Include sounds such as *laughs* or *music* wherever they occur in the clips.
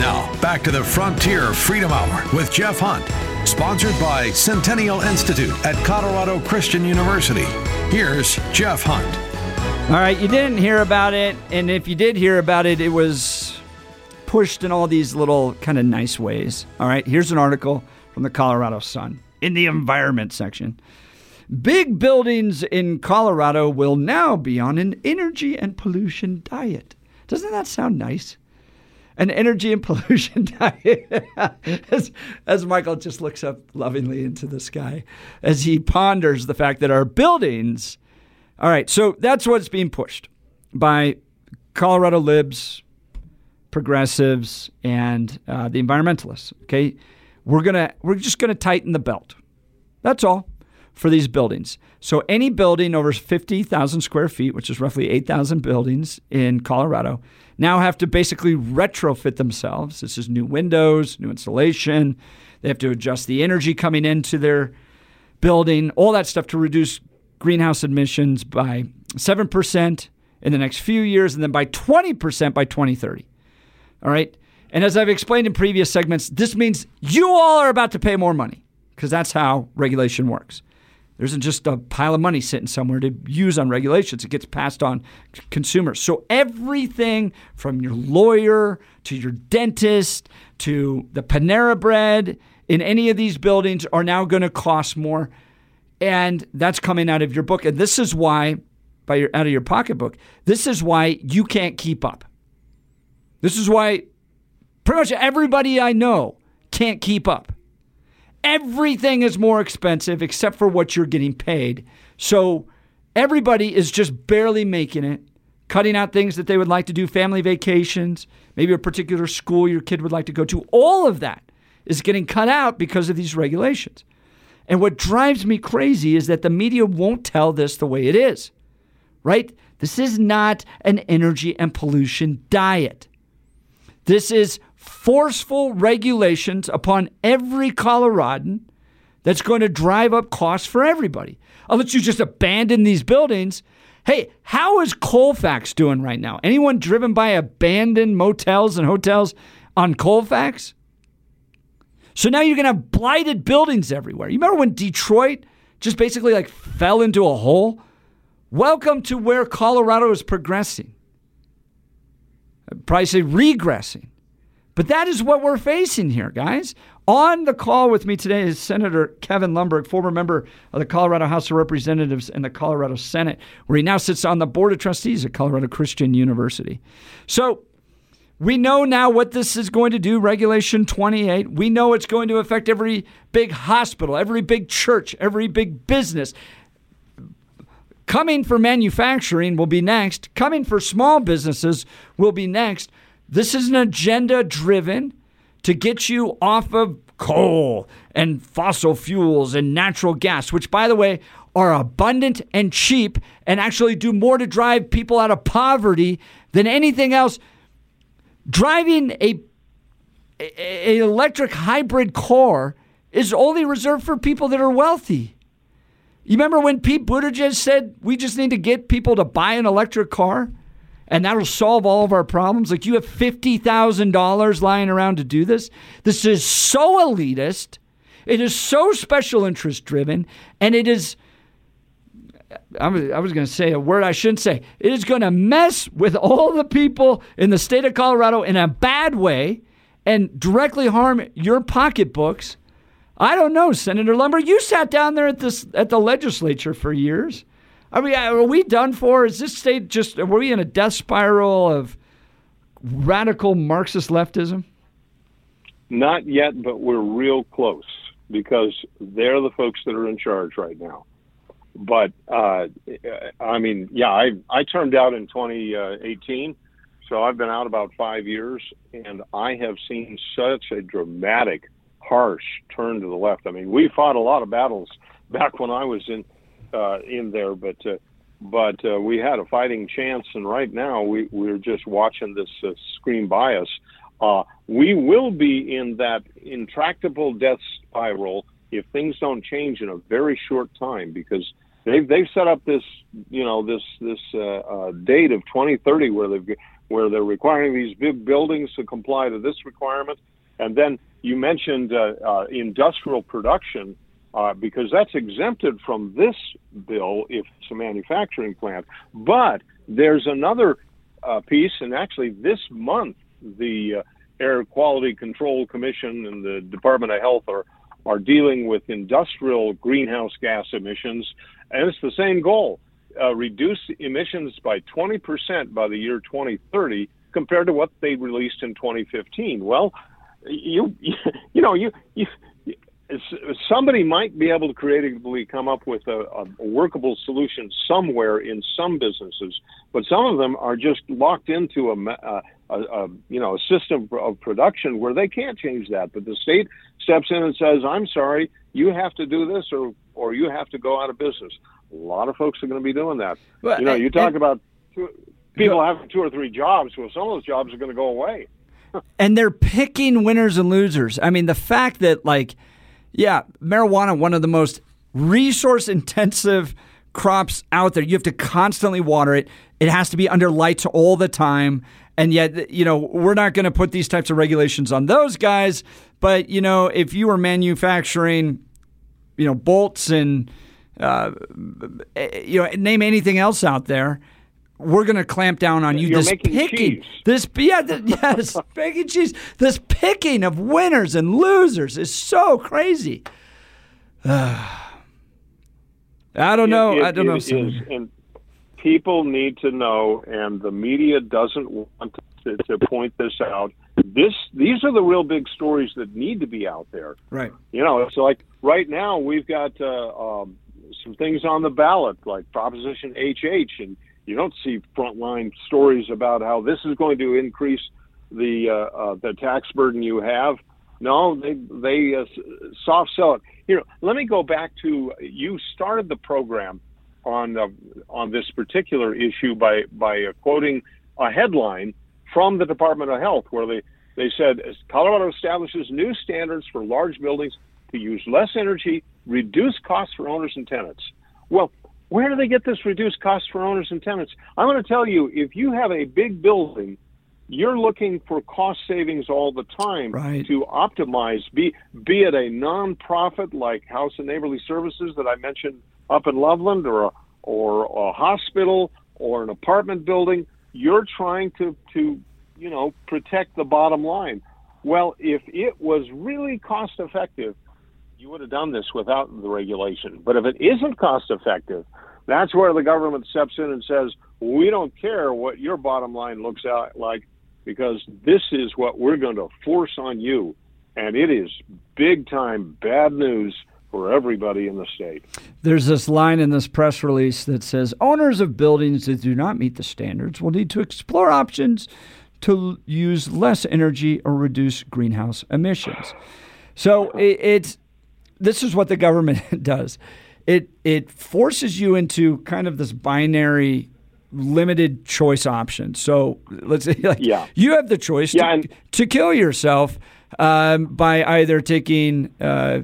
Now, back to the Frontier Freedom Hour with Jeff Hunt, sponsored by Centennial Institute at Colorado Christian University. Here's Jeff Hunt. All right, you didn't hear about it, and if you did hear about it, it was pushed in all these little kind of nice ways. All right, here's an article from the Colorado Sun in the environment section. Big buildings in Colorado will now be on an energy and pollution diet. Doesn't that sound nice? An energy and pollution *laughs* diet. as, as Michael just looks up lovingly into the sky as he ponders the fact that our buildings. All right, so that's what's being pushed by Colorado libs, progressives, and uh, the environmentalists. Okay, we're gonna we're just gonna tighten the belt. That's all for these buildings. So any building over 50,000 square feet, which is roughly 8,000 buildings in Colorado, now have to basically retrofit themselves. This is new windows, new insulation. They have to adjust the energy coming into their building, all that stuff to reduce greenhouse emissions by 7% in the next few years and then by 20% by 2030. All right. And as I've explained in previous segments, this means you all are about to pay more money because that's how regulation works. There isn't just a pile of money sitting somewhere to use on regulations. It gets passed on to consumers. So everything from your lawyer to your dentist to the Panera bread in any of these buildings are now going to cost more. And that's coming out of your book. And this is why, by your, out of your pocketbook, this is why you can't keep up. This is why pretty much everybody I know can't keep up. Everything is more expensive except for what you're getting paid. So everybody is just barely making it, cutting out things that they would like to do, family vacations, maybe a particular school your kid would like to go to. All of that is getting cut out because of these regulations. And what drives me crazy is that the media won't tell this the way it is, right? This is not an energy and pollution diet. This is forceful regulations upon every Coloradan that's going to drive up costs for everybody. Unless you just abandon these buildings. Hey, how is Colfax doing right now? Anyone driven by abandoned motels and hotels on Colfax? So now you're going to have blighted buildings everywhere. You remember when Detroit just basically like fell into a hole? Welcome to where Colorado is progressing. I'd probably say regressing. But that is what we're facing here, guys. On the call with me today is Senator Kevin Lundberg, former member of the Colorado House of Representatives and the Colorado Senate, where he now sits on the Board of Trustees at Colorado Christian University. So we know now what this is going to do, Regulation 28. We know it's going to affect every big hospital, every big church, every big business. Coming for manufacturing will be next. Coming for small businesses will be next. This is an agenda driven to get you off of coal and fossil fuels and natural gas, which, by the way, are abundant and cheap and actually do more to drive people out of poverty than anything else. Driving a, a, electric hybrid car is only reserved for people that are wealthy. You remember when Pete Buttigieg said we just need to get people to buy an electric car? And that'll solve all of our problems. Like you have $50,000 lying around to do this. This is so elitist. It is so special interest driven. And it is, I was, I was going to say a word I shouldn't say. It is going to mess with all the people in the state of Colorado in a bad way and directly harm your pocketbooks. I don't know, Senator Lundberg. You sat down there at this at the legislature for years. Are we are we done for? Is this state just are we in a death spiral of radical Marxist leftism? Not yet, but we're real close because they're the folks that are in charge right now. But uh, I mean, yeah, I I turned out in 2018, so I've been out about five years, and I have seen such a dramatic, harsh turn to the left. I mean, we fought a lot of battles back when I was in uh, in there, but uh, but uh, we had a fighting chance, and right now we we're just watching this uh, screen by us. Uh, we will be in that intractable death spiral if things don't change in a very short time, because they've they've set up this you know this this uh, uh, date of 2030 where they've where they're requiring these big buildings to comply to this requirement. And then you mentioned uh, uh, industrial production. Uh, because that's exempted from this bill if it's a manufacturing plant. But there's another uh, piece, and actually this month, the uh, Air Quality Control Commission and the Department of Health are are dealing with industrial greenhouse gas emissions, and it's the same goal: uh, reduce emissions by 20% by the year 2030 compared to what they released in 2015. Well, you *laughs* you know you you somebody might be able to creatively come up with a, a, workable solution somewhere in some businesses, but some of them are just locked into a, a, a, you know a system of production where they can't change that. But the state steps in and says, "I'm sorry, you have to do this, or or you have to go out of business." A lot of folks are going to be doing that. Well, you know, you talk and, about two, people having two or three jobs. Well, some of those jobs are going to go away. *laughs* and they're picking winners and losers. I mean, the fact that like yeah, marijuana, one of the most resource intensive crops out there. You have to constantly water it. It has to be under lights all the time. And yet, you know, we're not going to put these types of regulations on those guys. But, you know, if you were manufacturing, you know, bolts and, uh, you know, name anything else out there, we're going to clamp down on you. You're this picking, cheese. this yeah, the, *laughs* yes, making cheese. This picking of winners and losers is so crazy. *sighs* I don't know. It, it, I don't know. Is, and people need to know, and the media doesn't want to, to point this out. This, these are the real big stories that need to be out there. Right. You know, it's like right now we've got uh, um, some things on the ballot, like Proposition HH, and you don't see frontline stories about how this is going to increase the uh, uh, the tax burden you have. No, they they uh, soft sell it. Here, let me go back to you started the program on uh, on this particular issue by by uh, quoting a headline from the Department of Health where they they said Colorado establishes new standards for large buildings to use less energy, reduce costs for owners and tenants. Well, where do they get this reduced cost for owners and tenants? I'm going to tell you, if you have a big building, you're looking for cost savings all the time right. to optimize. Be be it a nonprofit like House and Neighborly Services that I mentioned up in Loveland, or a, or a hospital, or an apartment building. You're trying to to you know protect the bottom line. Well, if it was really cost effective you would have done this without the regulation. But if it isn't cost effective, that's where the government steps in and says, we don't care what your bottom line looks out like because this is what we're going to force on you. And it is big time bad news for everybody in the state. There's this line in this press release that says owners of buildings that do not meet the standards will need to explore options to use less energy or reduce greenhouse emissions. So it, it's this is what the government *laughs* does. It it forces you into kind of this binary limited choice option. So let's say *laughs* like yeah. you have the choice yeah, to, and- to kill yourself um, by either taking uh,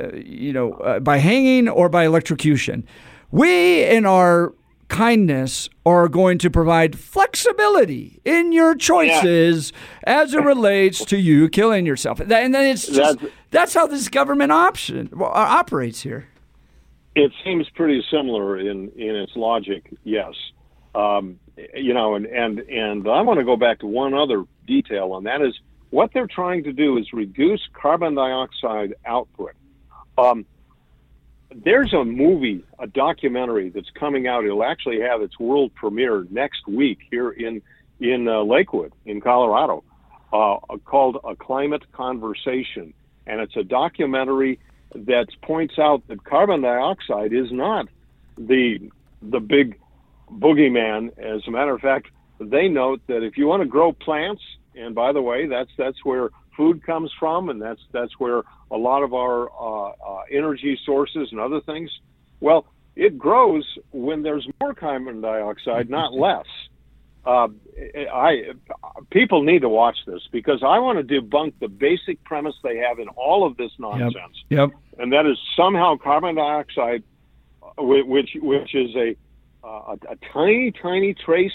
uh, you know uh, by hanging or by electrocution. We in our kindness are going to provide flexibility in your choices yeah. as it relates to you killing yourself. And then it's just that's, that's how this government option uh, operates here. It seems pretty similar in in its logic. Yes, um, you know, and and and I want to go back to one other detail, and that is what they're trying to do is reduce carbon dioxide output. Um, there's a movie, a documentary that's coming out. It'll actually have its world premiere next week here in in uh, Lakewood, in Colorado, uh, called A Climate Conversation, and it's a documentary that points out that carbon dioxide is not the the big boogeyman. As a matter of fact, they note that if you want to grow plants, and by the way, that's that's where food comes from, and that's that's where a lot of our uh, uh, energy sources and other things. Well, it grows when there's more carbon dioxide, not *laughs* less. Uh, I people need to watch this because I want to debunk the basic premise they have in all of this nonsense. Yep. yep. And that is somehow carbon dioxide, uh, which which is a uh, a, a tiny tiny trace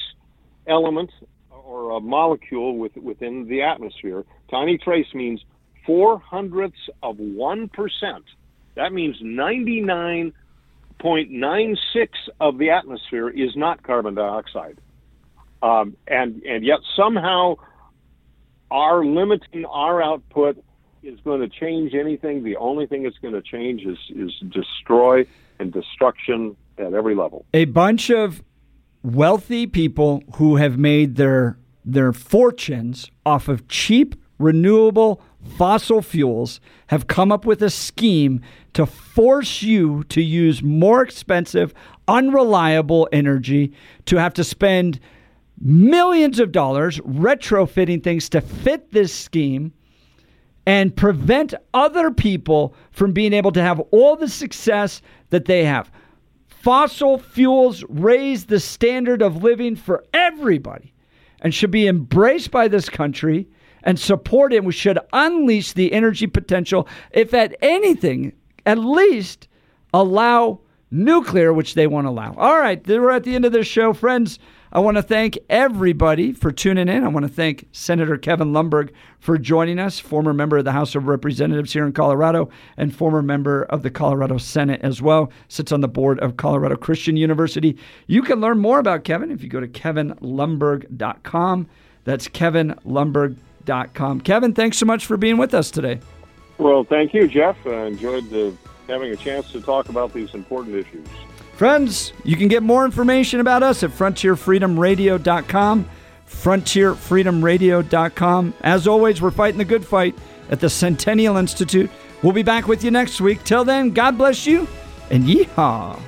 element or a molecule with, within the atmosphere. Tiny trace means four hundredths of one percent. That means ninety nine point nine six of the atmosphere is not carbon dioxide, um, and and yet somehow our limiting our output is going to change anything. The only thing it's going to change is is destroy and destruction at every level. A bunch of wealthy people who have made their their fortunes off of cheap renewable fossil fuels have come up with a scheme to force you to use more expensive unreliable energy to have to spend millions of dollars retrofitting things to fit this scheme and prevent other people from being able to have all the success that they have. Fossil fuels raise the standard of living for everybody and should be embraced by this country and supported. We should unleash the energy potential, if at anything, at least allow nuclear, which they won't allow. All right, we're at the end of this show, friends. I want to thank everybody for tuning in. I want to thank Senator Kevin Lundberg for joining us, former member of the House of Representatives here in Colorado and former member of the Colorado Senate as well. Sits on the board of Colorado Christian University. You can learn more about Kevin if you go to kevinlundberg.com. That's kevinlundberg.com. Kevin, thanks so much for being with us today. Well, thank you, Jeff. I enjoyed the, having a chance to talk about these important issues. Friends, you can get more information about us at frontierfreedomradio.com. Frontierfreedomradio.com. As always, we're fighting the good fight at the Centennial Institute. We'll be back with you next week. Till then, God bless you and yeehaw.